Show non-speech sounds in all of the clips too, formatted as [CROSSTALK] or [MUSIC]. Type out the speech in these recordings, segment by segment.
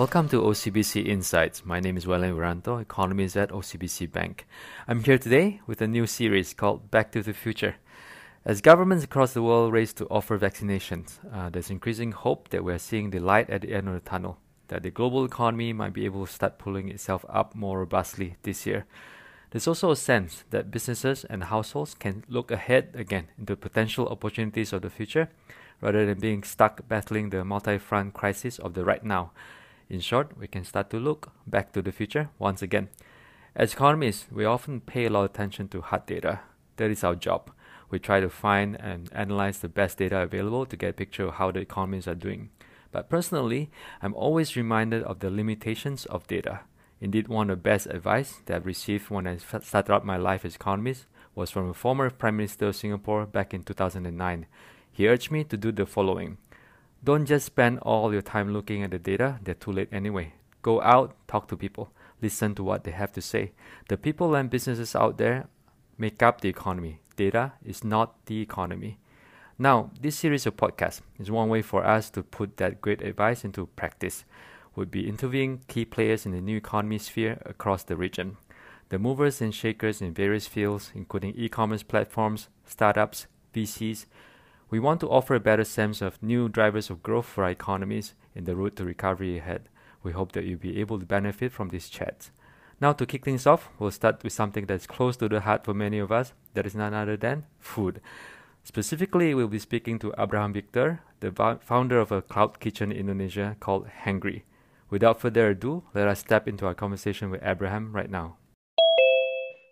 Welcome to OCBC Insights. My name is Wellian Wiranto, economist at OCBC Bank. I'm here today with a new series called Back to the Future. As governments across the world race to offer vaccinations, uh, there's increasing hope that we're seeing the light at the end of the tunnel, that the global economy might be able to start pulling itself up more robustly this year. There's also a sense that businesses and households can look ahead again into potential opportunities of the future rather than being stuck battling the multi front crisis of the right now. In short, we can start to look back to the future once again. As economists, we often pay a lot of attention to hard data. That is our job we try to find and analyze the best data available to get a picture of how the economies are doing. But personally, I'm always reminded of the limitations of data. Indeed, one of the best advice that I've received when I started out my life as economist was from a former Prime Minister of Singapore back in 2009. He urged me to do the following. Don't just spend all your time looking at the data, they're too late anyway. Go out, talk to people, listen to what they have to say. The people and businesses out there make up the economy data is not the economy. Now, this series of podcasts is one way for us to put that great advice into practice. We'll be interviewing key players in the new economy sphere across the region. The movers and shakers in various fields, including e commerce platforms, startups, VCs. We want to offer a better sense of new drivers of growth for our economies in the road to recovery ahead. We hope that you'll be able to benefit from this chat. Now, to kick things off, we'll start with something that's close to the heart for many of us that is none other than food. Specifically, we'll be speaking to Abraham Viktor, the founder of a cloud kitchen in Indonesia called Hangry. Without further ado, let us step into our conversation with Abraham right now.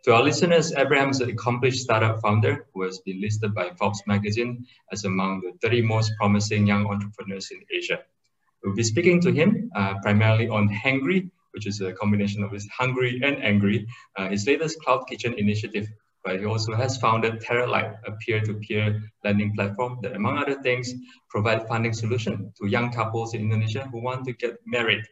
To our listeners, Abraham is an accomplished startup founder who has been listed by Forbes magazine as among the 30 most promising young entrepreneurs in Asia. We'll be speaking to him uh, primarily on Hangry, which is a combination of his hungry and angry, uh, his latest cloud kitchen initiative. But he also has founded Taralite, a peer-to-peer lending platform that, among other things, provides funding solution to young couples in Indonesia who want to get married.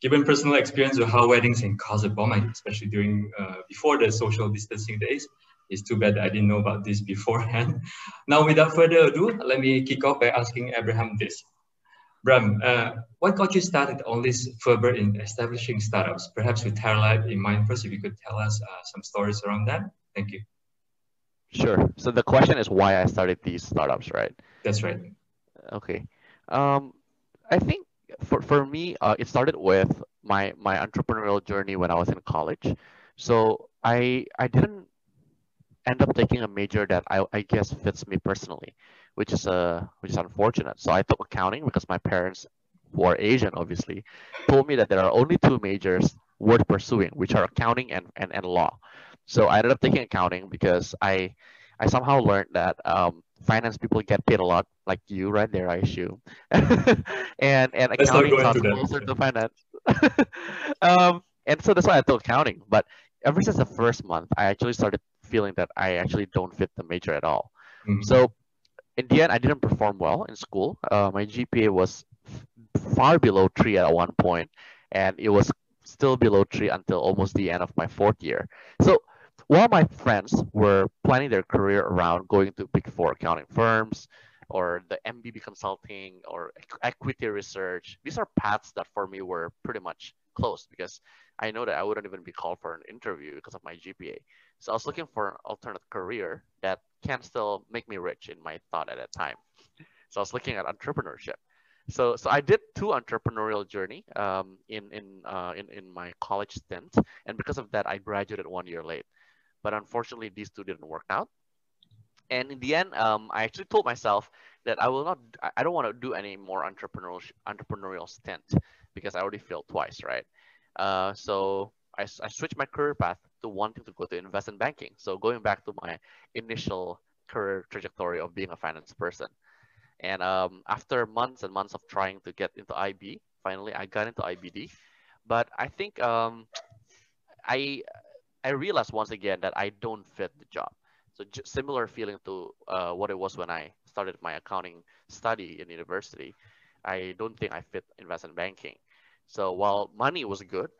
Given personal experience of how weddings can cause a bomb, especially during uh, before the social distancing days, it's too bad I didn't know about this [LAUGHS] beforehand. Now, without further ado, let me kick off by asking Abraham this. Bram, uh, what got you started on this fervor in establishing startups? Perhaps with Taralite in mind first, if you could tell us uh, some stories around that. Thank you. Sure. So the question is why I started these startups, right? That's right. Okay. Um, I think for, for me, uh, it started with my, my entrepreneurial journey when I was in college. So I, I didn't end up taking a major that I, I guess fits me personally which is uh which is unfortunate. So I took accounting because my parents, who are Asian obviously, told me that there are only two majors worth pursuing, which are accounting and, and, and law. So I ended up taking accounting because I I somehow learned that um, finance people get paid a lot, like you right there, I assume. [LAUGHS] and and accounting closer to finance. um, and so that's why I took accounting. But ever since the first month, I actually started feeling that I actually don't fit the major at all. Mm-hmm. So in the end, I didn't perform well in school. Uh, my GPA was far below three at one point, and it was still below three until almost the end of my fourth year. So while my friends were planning their career around going to big four accounting firms or the MBB consulting or equity research, these are paths that for me were pretty much closed because I know that I wouldn't even be called for an interview because of my GPA. So I was looking for an alternate career that can still make me rich in my thought at that time. So I was looking at entrepreneurship. So so I did two entrepreneurial journey um, in in, uh, in in my college stint, and because of that, I graduated one year late. But unfortunately, these two didn't work out. And in the end, um, I actually told myself that I will not. I don't want to do any more entrepreneurial entrepreneurial stint because I already failed twice, right? Uh, so I, I switched my career path to wanting to go to investment banking. So going back to my initial career trajectory of being a finance person. And um, after months and months of trying to get into IB, finally I got into IBD. But I think um, I I realized once again that I don't fit the job. So similar feeling to uh, what it was when I started my accounting study in university. I don't think I fit investment banking. So while money was good,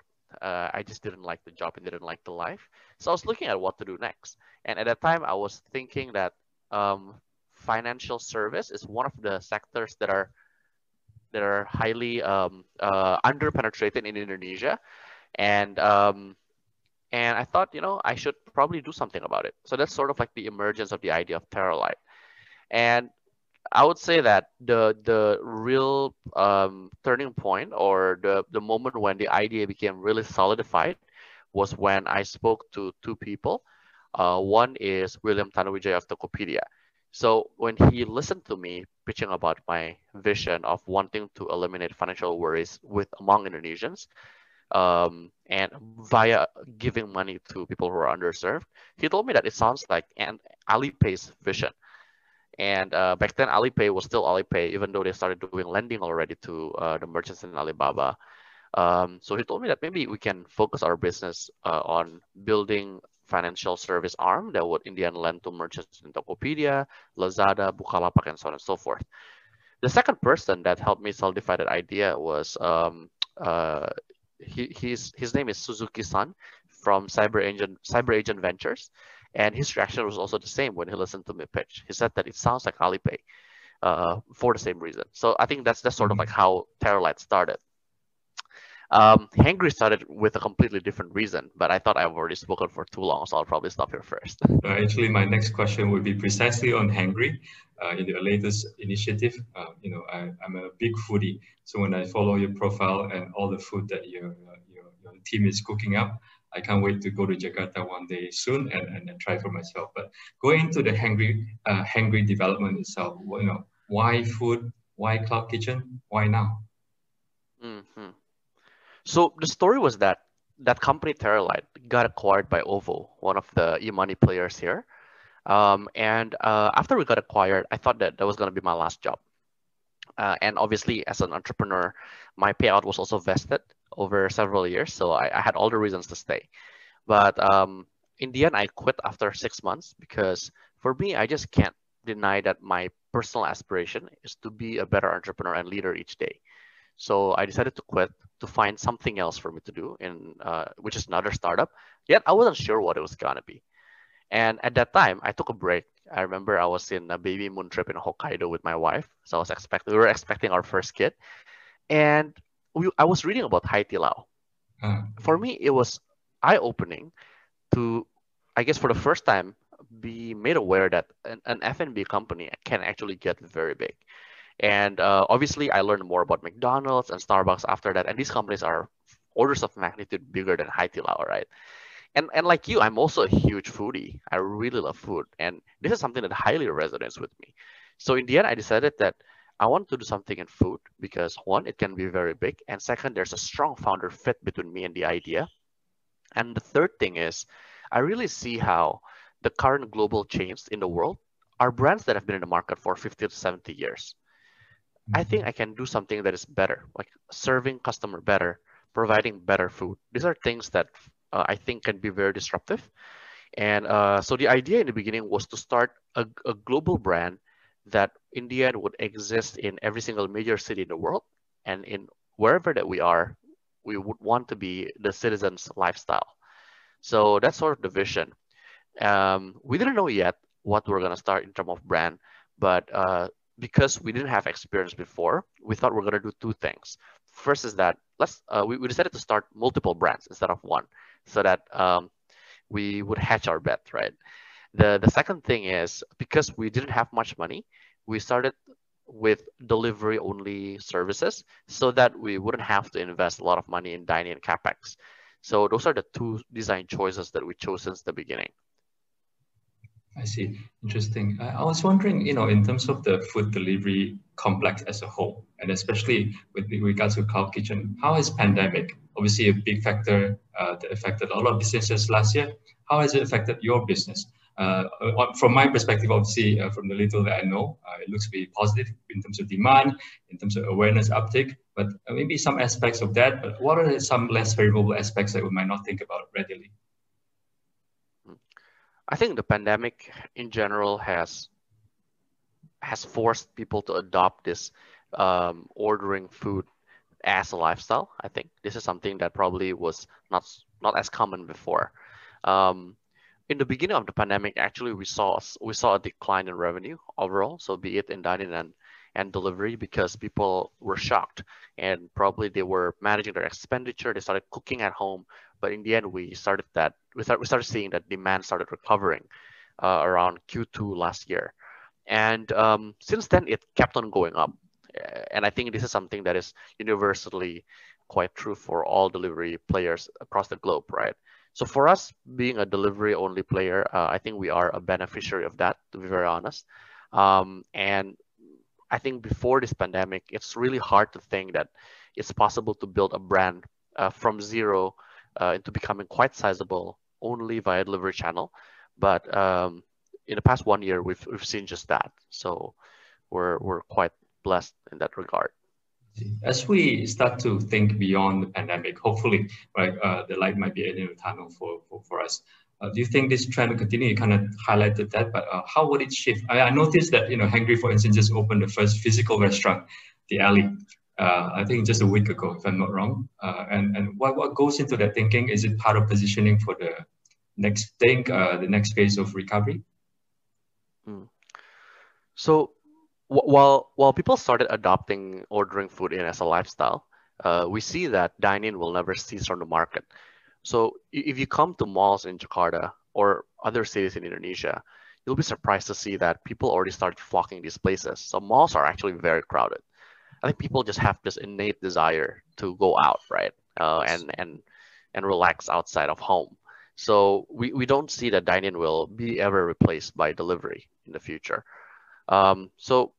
uh, I just didn't like the job and didn't like the life. So I was looking at what to do next. And at that time, I was thinking that um, financial service is one of the sectors that are that are highly um, uh, underpenetrated in Indonesia, and um, and I thought you know I should probably do something about it. So that's sort of like the emergence of the idea of Taralite, and I would say that the the real um, turning point or the the moment when the idea became really solidified was when I spoke to two people. Uh, one is William Tanuwijaya of Tokopedia. So when he listened to me pitching about my vision of wanting to eliminate financial worries with among Indonesians, um, and via giving money to people who are underserved, he told me that it sounds like an Alipay's vision. And uh, back then, Alipay was still Alipay, even though they started doing lending already to uh, the merchants in Alibaba. Um, so he told me that maybe we can focus our business uh, on building financial service arm that would in the end lend to merchants in Tokopedia, Lazada, Bukalapak, and so on and so forth. The second person that helped me solidify that idea was um, uh, he, his, his name is Suzuki-san from Cyber Agent, Cyber Agent Ventures. And his reaction was also the same when he listened to me pitch. He said that it sounds like Alipay uh, for the same reason. So I think that's that's sort of mm-hmm. like how Taralite started. Um, Hangry started with a completely different reason, but I thought I've already spoken for too long, so I'll probably stop here first. [LAUGHS] Uh, actually, my next question would be precisely on Hangry. Uh, in the latest initiative, uh, you know, I, am a big foodie, so when I follow your profile and all the food that your, your, your team is cooking up, I can't wait to go to Jakarta one day soon and, and, and try for myself. But going into the Hangry, uh, Hangry development itself, you know, why food? Why cloud kitchen? Why now? So the story was that that company Taralite got acquired by Ovo, one of the e-money players here. Um, and uh, after we got acquired, I thought that that was going to be my last job. Uh, and obviously, as an entrepreneur, my payout was also vested over several years. So I, I had all the reasons to stay. But um, in the end, I quit after six months because for me, I just can't deny that my personal aspiration is to be a better entrepreneur and leader each day. So I decided to quit to find something else for me to do, in uh, which is another startup. Yet I wasn't sure what it was gonna be. And at that time, I took a break. I remember I was in a baby moon trip in Hokkaido with my wife. So I was expecting we were expecting our first kid, and we, I was reading about Hai Di Lao. Uh. For me, it was eye opening to, I guess, for the first time, be made aware that an, an F&B company can actually get very big. And uh, obviously, I learned more about McDonald's and Starbucks after that. And these companies are orders of magnitude bigger than Hai Lao, right? And, and like you, I'm also a huge foodie. I really love food. And this is something that highly resonates with me. So in the end, I decided that I want to do something in food because one, it can be very big. And second, there's a strong founder fit between me and the idea. And the third thing is, I really see how the current global chains in the world are brands that have been in the market for 50 to 70 years. I think mm-hmm. I can do something that is better, like serving customer better, providing better food. These are things that uh, I think can be very disruptive. And uh, so the idea in the beginning was to start a, a global brand that in the end would exist in every single major city in the world and in wherever that we are we would want to be the citizens lifestyle so that's sort of the vision um, we didn't know yet what we're going to start in terms of brand but uh, because we didn't have experience before we thought we are going to do two things first is that let's uh, we, we decided to start multiple brands instead of one so that um, we would hatch our bet right the, the second thing is because we didn't have much money, we started with delivery only services so that we wouldn't have to invest a lot of money in dining and capex. So those are the two design choices that we chose since the beginning. I see. Interesting. I was wondering, you know, in terms of the food delivery complex as a whole, and especially with regards to cloud kitchen, how has pandemic, obviously a big factor uh, that affected a lot of businesses last year, how has it affected your business? Uh, from my perspective, obviously, uh, from the little that I know, uh, it looks to be positive in terms of demand, in terms of awareness uptake, but maybe some aspects of that. But what are some less favorable aspects that we might not think about readily? I think the pandemic in general has has forced people to adopt this um, ordering food as a lifestyle. I think this is something that probably was not not as common before. Um, in the beginning of the pandemic, actually we saw we saw a decline in revenue overall. So be it in dining and and delivery because people were shocked and probably they were managing their expenditure. They started cooking at home, but in the end, we started that we started we started seeing that demand started recovering uh, around Q2 last year, and um, since then it kept on going up. And I think this is something that is universally quite true for all delivery players across the globe, right? So for us, being a delivery only player, uh, I think we are a beneficiary of that, to be very honest. Um, and I think before this pandemic, it's really hard to think that it's possible to build a brand uh, from zero uh, into becoming quite sizable only via delivery channel. But um, in the past one year, we've we've seen just that. So we're we're quite blessed in that regard. As we start to think beyond the pandemic, hopefully, right, uh, the light might be in the tunnel for, for, for us. Uh, do you think this trend will continue? You kind of highlighted that, but uh, how would it shift? I, I, noticed that you know Hangry, for instance, just opened the first physical restaurant, the Alley. Uh, I think just a week ago, if I'm not wrong. Uh, and and what, what goes into that thinking? Is it part of positioning for the next thing, uh, the next phase of recovery? Hmm. So while while people started adopting ordering food in as a lifestyle, uh, we see that dining will never cease from the market. So if you come to malls in Jakarta or other cities in Indonesia, you'll be surprised to see that people already started flocking these places. So malls are actually very crowded. I think people just have this innate desire to go out, right, uh, and and and relax outside of home. So we, we don't see that dining will be ever replaced by delivery in the future. Um, so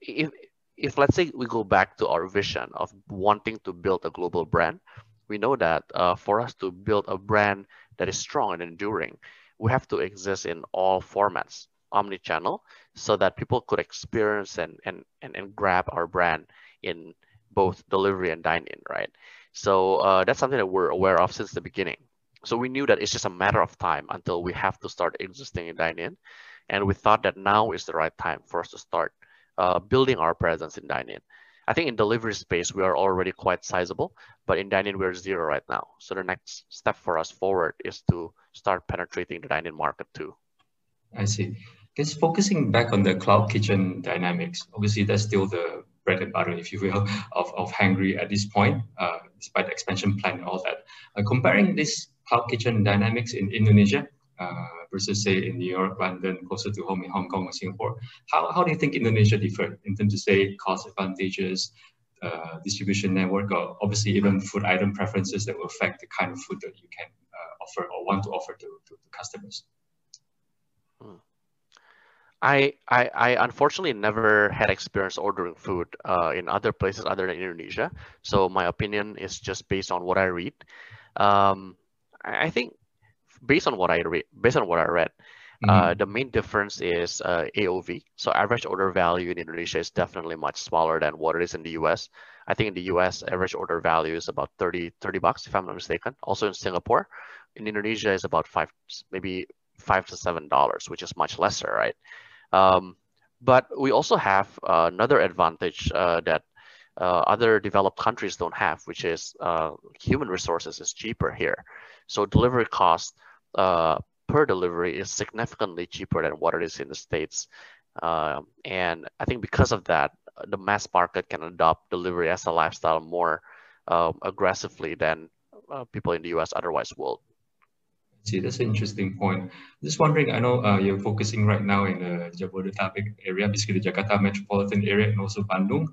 if if let's say we go back to our vision of wanting to build a global brand, we know that uh, for us to build a brand that is strong and enduring, we have to exist in all formats, omni-channel, so that people could experience and, and, and, and grab our brand in both delivery and dine-in, right? So uh, that's something that we're aware of since the beginning. So we knew that it's just a matter of time until we have to start existing in dine-in. And we thought that now is the right time for us to start uh, building our presence in dine-in. I think in delivery space, we are already quite sizable, but in dine-in, we're zero right now. So the next step for us forward is to start penetrating the dine-in market too. I see. Just focusing back on the cloud kitchen dynamics, obviously that's still the bread and butter, if you will, [LAUGHS] of, of Hangry at this point, uh, despite the expansion plan and all that. Uh, comparing this cloud kitchen dynamics in Indonesia versus say in New York, London, closer to home in Hong Kong or Singapore. How, how do you think Indonesia differed in terms of say cost advantages, uh, distribution network, or obviously even food item preferences that will affect the kind of food that you can uh, offer or want to offer to, to, to customers? Hmm. I, I, I unfortunately never had experience ordering food uh, in other places other than Indonesia. So my opinion is just based on what I read. Um, I think based on what I read, based on what I read, uh, mm-hmm. uh, the main difference is uh, AOV. So average order value in Indonesia is definitely much smaller than what it is in the US. I think in the US, average order value is about 30, 30 bucks, if I'm not mistaken. Also in Singapore, in Indonesia is about five, maybe five to seven dollars, which is much lesser, right? Um, but we also have uh, another advantage uh, that uh, other developed countries don't have, which is human resources is cheaper here. So delivery cost uh, per delivery is significantly cheaper than what it is in the States. Um, and I think because of that, the mass market can adopt delivery as a lifestyle more um, aggressively than uh, people in the US otherwise will. See, that's an interesting point. Just wondering, I know uh, you're focusing right now in the Jabodetabek area, basically the Jakarta metropolitan area and also Bandung.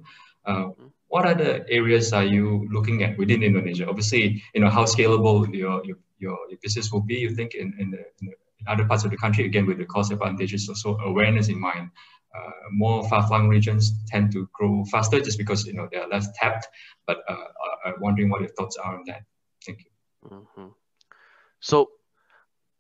Uh, mm-hmm. What other areas are you looking at within Indonesia? Obviously, you know, how scalable your, your your, business will be, you think, in, in, the, in, the, in other parts of the country, again, with the cost advantages, also awareness in mind. Uh, more far-flung regions tend to grow faster just because you know they're less tapped. But uh, I'm wondering what your thoughts are on that. Thank you. Mm-hmm. So,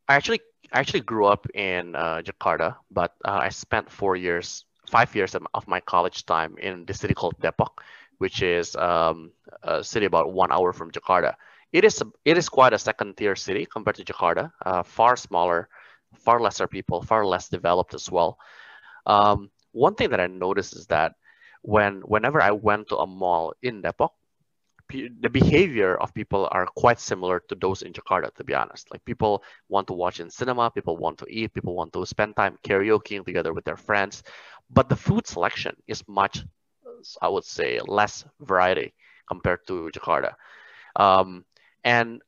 I actually I actually grew up in uh, Jakarta, but uh, I spent four years, five years of my college time in the city called Depok, which is um, a city about one hour from Jakarta it is it is quite a second tier city compared to Jakarta, uh, far smaller, far lesser people, far less developed as well. Um, one thing that I noticed is that when whenever I went to a mall in Depok, the behavior of people are quite similar to those in Jakarta, to be honest. Like people want to watch in cinema, people want to eat, people want to spend time karaokeing together with their friends, but the food selection is much, I would say, less variety compared to Jakarta. Um, and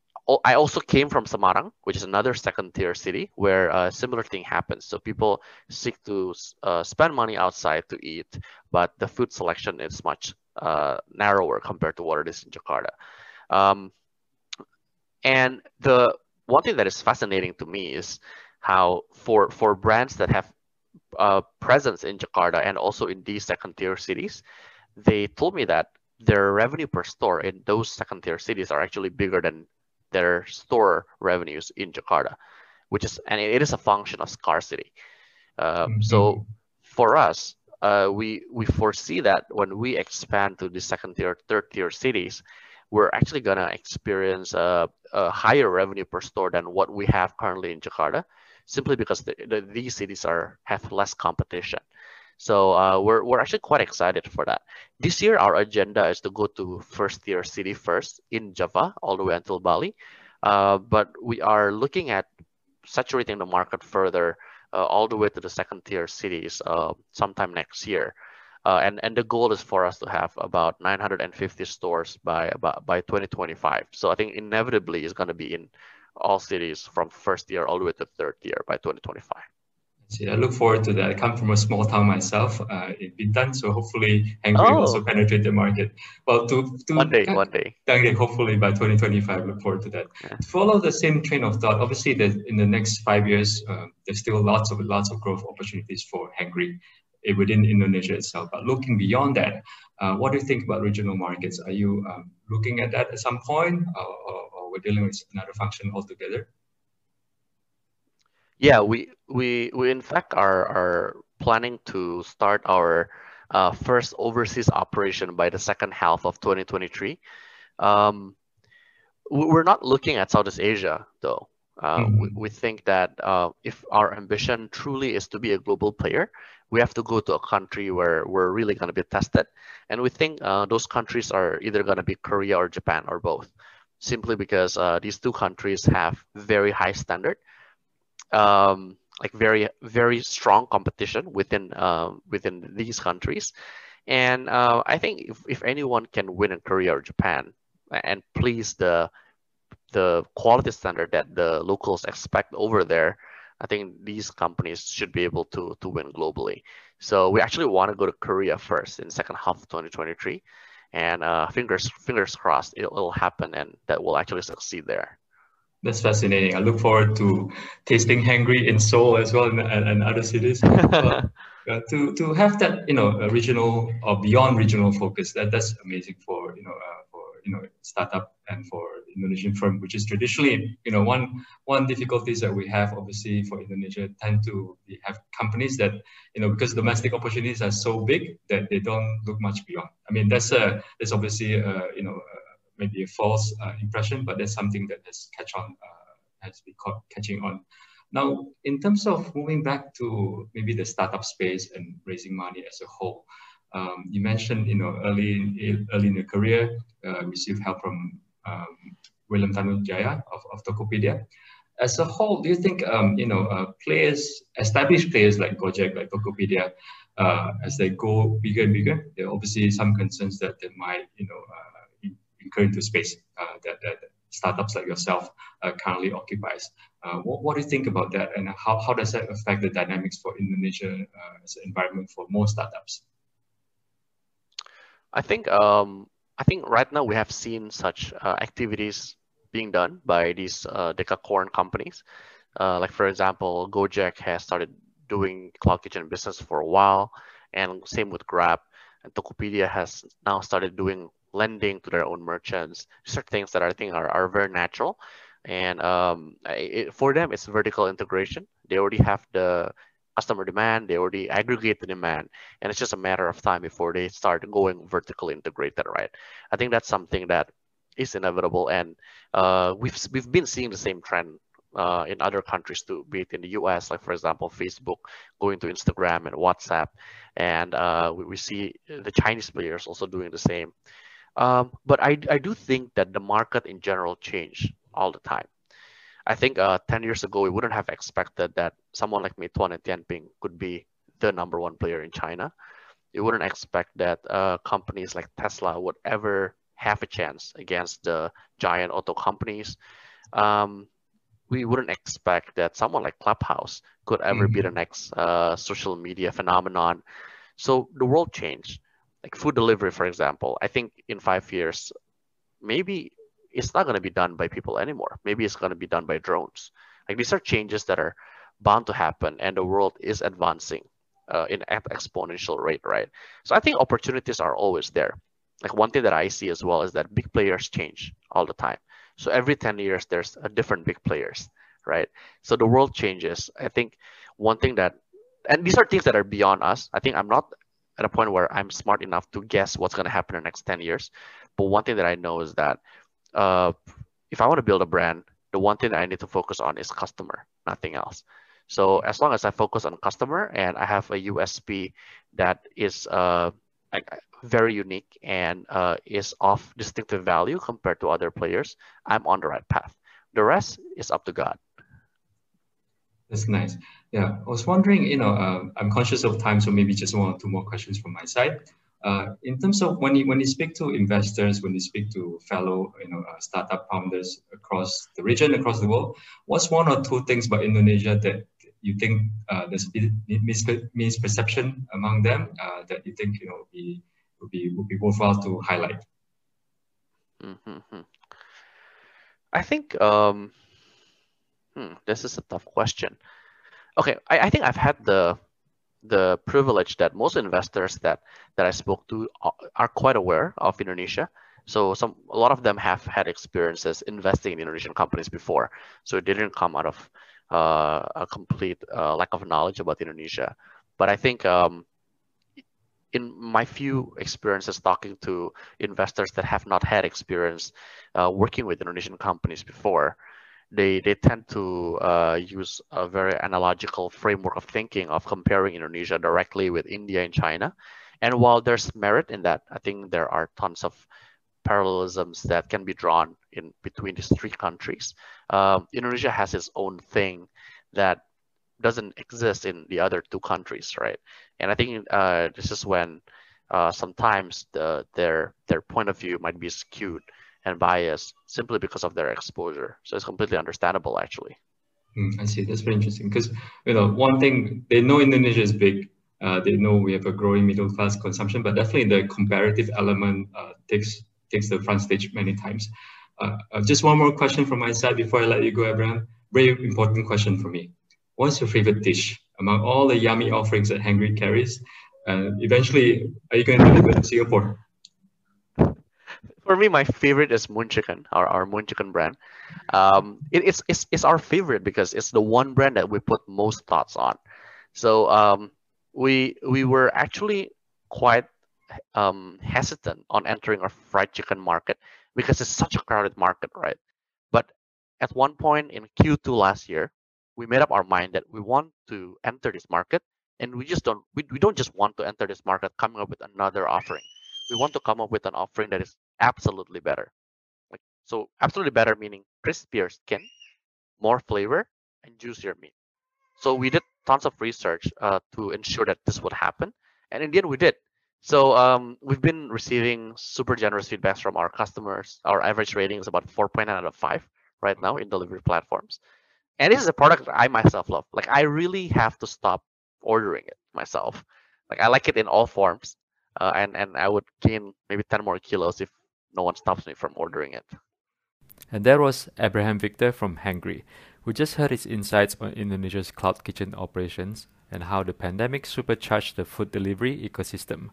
I also came from Semarang, which is another second tier city where a similar thing happens. So people seek to uh, spend money outside to eat, but the food selection is much uh, narrower compared to what it is in Jakarta. Um, and the one thing that is fascinating to me is how for for brands that have uh, presence in Jakarta and also in these second tier cities, they told me that their revenue per store in those second tier cities are actually bigger than their store revenues in Jakarta, which is and it is a function of scarcity. Uh, mm-hmm. So for us, uh, we we foresee that when we expand to the second tier, third tier cities, we're actually gonna experience a, a higher revenue per store than what we have currently in Jakarta, simply because the, the, these cities are have less competition. So uh, we're, we're actually quite excited for that. This year, our agenda is to go to first tier city first in Java, all the way until Bali. Uh, but we are looking at saturating the market further uh, all the way to the second tier cities uh, sometime next year. Uh, and, and the goal is for us to have about 950 stores by about by 2025. So I think inevitably it's going to be in all cities from first year all the way to third year by 2025. See, I look forward to that. I come from a small town myself uh, in Bintan, so hopefully Hangry oh. also penetrate the market. Well, to, to one day, one day. Hopefully by 2025, look forward to that. Yeah. To follow the same train of thought, obviously, that in the next five years, uh, there's still lots of lots of growth opportunities for Hangry eh, within Indonesia itself. But looking beyond that, uh, what do you think about regional markets? Are you um, looking at that at some point, or, or, or we're dealing with another function altogether? Yeah, we we we in fact are are planning to start our uh, first overseas operation by the second half of 2023. Um, we're not looking at Southeast Asia though. Uh, mm-hmm. we, we think that uh, if our ambition truly is to be a global player, we have to go to a country where we're really going to be tested. And we think uh, those countries are either going to be Korea or Japan or both, simply because uh, these two countries have very high standard um, like very very strong competition within um, within these countries, and uh, I think if, if anyone can win in Korea or Japan and please the the quality standard that the locals expect over there, I think these companies should be able to to win globally. So we actually want to go to Korea first in second half of 2023, and uh, fingers fingers crossed it'll, it'll happen and that will actually succeed there. That's fascinating. I look forward to tasting Hangry in Seoul as well and, and, other cities. [LAUGHS] uh, to to have that you know regional or beyond regional focus that that's amazing for you know uh, for you know startup and for Indonesian firm, which is traditionally you know one one difficulties that we have obviously for Indonesia tend to have companies that you know because domestic opportunities are so big that they don't look much beyond. I mean that's a that's obviously uh, you know maybe a false uh, impression, but that's something that has catch on, uh, has been caught, catching on. Now, in terms of moving back to maybe the startup space and raising money as a whole, um, you mentioned, you know, early in, early in your career, uh, received help from um, William Tanuwijaya of, of Tokopedia. As a whole, do you think, um, you know, uh, players, established players like Gojek, like Tokopedia, uh, as they go bigger and bigger, there are obviously some concerns that they might, you know, uh, incur into space uh, that, that startups like yourself uh, currently occupies. Uh, what, what do you think about that and how, how does that affect the dynamics for Indonesia as an environment for more startups? I think um, I think right now we have seen such uh, activities being done by these uh, decacorn companies. Uh, like for example, Gojek has started doing cloud kitchen business for a while, and same with Grab. And Tokopedia has now started doing lending to their own merchants. Are things that I think are, are very natural. And um, it, for them, it's vertical integration. They already have the customer demand, they already aggregate the demand, and it's just a matter of time before they start going vertically integrated, right? I think that's something that is inevitable, and uh, we've we've been seeing the same trend uh, in other countries too, be it in the US, like for example, Facebook going to Instagram and WhatsApp, and uh, we, we see the Chinese players also doing the same. Um, but I, I do think that the market in general change all the time. I think uh, 10 years ago, we wouldn't have expected that someone like Meituan and Dianping could be the number one player in China. You wouldn't expect that uh, companies like Tesla would ever have a chance against the giant auto companies. Um, we wouldn't expect that someone like Clubhouse could ever mm-hmm. be the mm-hmm. next uh, social media phenomenon. So the world changed. Like food delivery, for example, I think in five years, maybe it's not going to be done by people anymore. Maybe it's going to be done by drones. Like these are changes that are bound to happen, and the world is advancing uh, in an exponential rate, right? So I think opportunities are always there. Like one thing that I see as well is that big players change all the time. So every 10 years, there's a different big players, right? So the world changes. I think one thing that, and these are things that are beyond us. I think I'm not at a point where I'm smart enough to guess what's going to happen in the next 10 years. But one thing that I know is that uh, if I want to build a brand, the one thing I need to focus on is customer, nothing else. So as long as I focus on customer and I have a USP that is uh, very unique and uh, is of distinctive value compared to other players, I'm on the right path. The rest is up to God. That's nice. Yeah, I was wondering, you know, uh, I'm conscious of time, so maybe just one or two more questions from my side. Uh, in terms of when you when you speak to investors, when you speak to fellow you know uh, startup founders across the region, across the world, what's one or two things about Indonesia that you think uh, there's mis- misperception among them uh, that you think you know would be would be would be worthwhile to highlight? Mm-hmm. I think um, hmm, this is a tough question. Okay, I, I think I've had the the privilege that most investors that that I spoke to are quite aware of Indonesia. So some a lot of them have had experiences investing in Indonesian companies before, so it didn't come out of uh, a complete uh, lack of knowledge about Indonesia. But I think um, in my few experiences talking to investors that have not had experience uh, working with Indonesian companies before, they they tend to uh, use a very analogical framework of thinking of comparing Indonesia directly with India and China. And while there's merit in that, I think there are tons of parallelisms that can be drawn in between these three countries. Um, Indonesia has its own thing that doesn't exist in the other two countries, right? And I think uh, this is when uh, sometimes the, their their point of view might be skewed and bias simply because of their exposure. So it's completely understandable, actually. Mm, I see. That's very interesting because you know one thing they know Indonesia is big. Uh, they know we have a growing middle class consumption, but definitely the comparative element uh, takes takes the front stage many times. Uh, uh just one more question from my side before I let you go, Abraham. Very important question for me. What's your favorite dish among all the yummy offerings that Hangry carries? And eventually, are you going to deliver to Singapore? For me, my favorite is Moon Chicken, our, our Moon Chicken brand. Um, it, it's, it's, it's our favorite because it's the one brand that we put most thoughts on. So um, we, we were actually quite um, hesitant on entering our fried chicken market because it's such a crowded market, right? But at one point in Q2 last year, we made up our mind that we want to enter this market and we just don't we, we don't just want to enter this market coming up with another offering we want to come up with an offering that is absolutely better. Like so, absolutely better meaning crispier skin, more flavor, and juicier meat. So we did tons of research uh, to ensure that this would happen, and in the end, we did. So um, we've been receiving super generous feedbacks from our customers. Our average rating is about 4.9 out of 5 right now in delivery platforms. And this is a product I myself love. Like I really have to stop ordering it myself. Like I like it in all forms uh, and and I would gain maybe 10 more kilos if no one stops me from ordering it. And that was Abraham Viktor from Hangry, who just heard his insights on Indonesia's cloud kitchen operations and how the pandemic supercharged the food delivery ecosystem.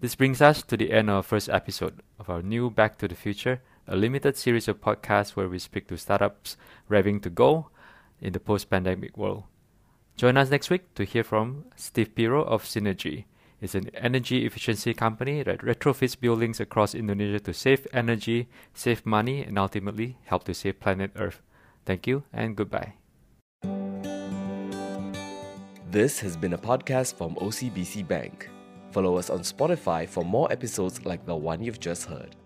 This brings us to the end of our first episode of our new Back to the Future, a limited series of podcasts where we speak to startups revving to go in the post pandemic world. Join us next week to hear from Steve Piro of Synergy is an energy efficiency company that retrofits buildings across Indonesia to save energy, save money, and ultimately help to save planet Earth. Thank you and goodbye. This has been a podcast from OCBC Bank. Follow us on Spotify for more episodes like the one you've just heard.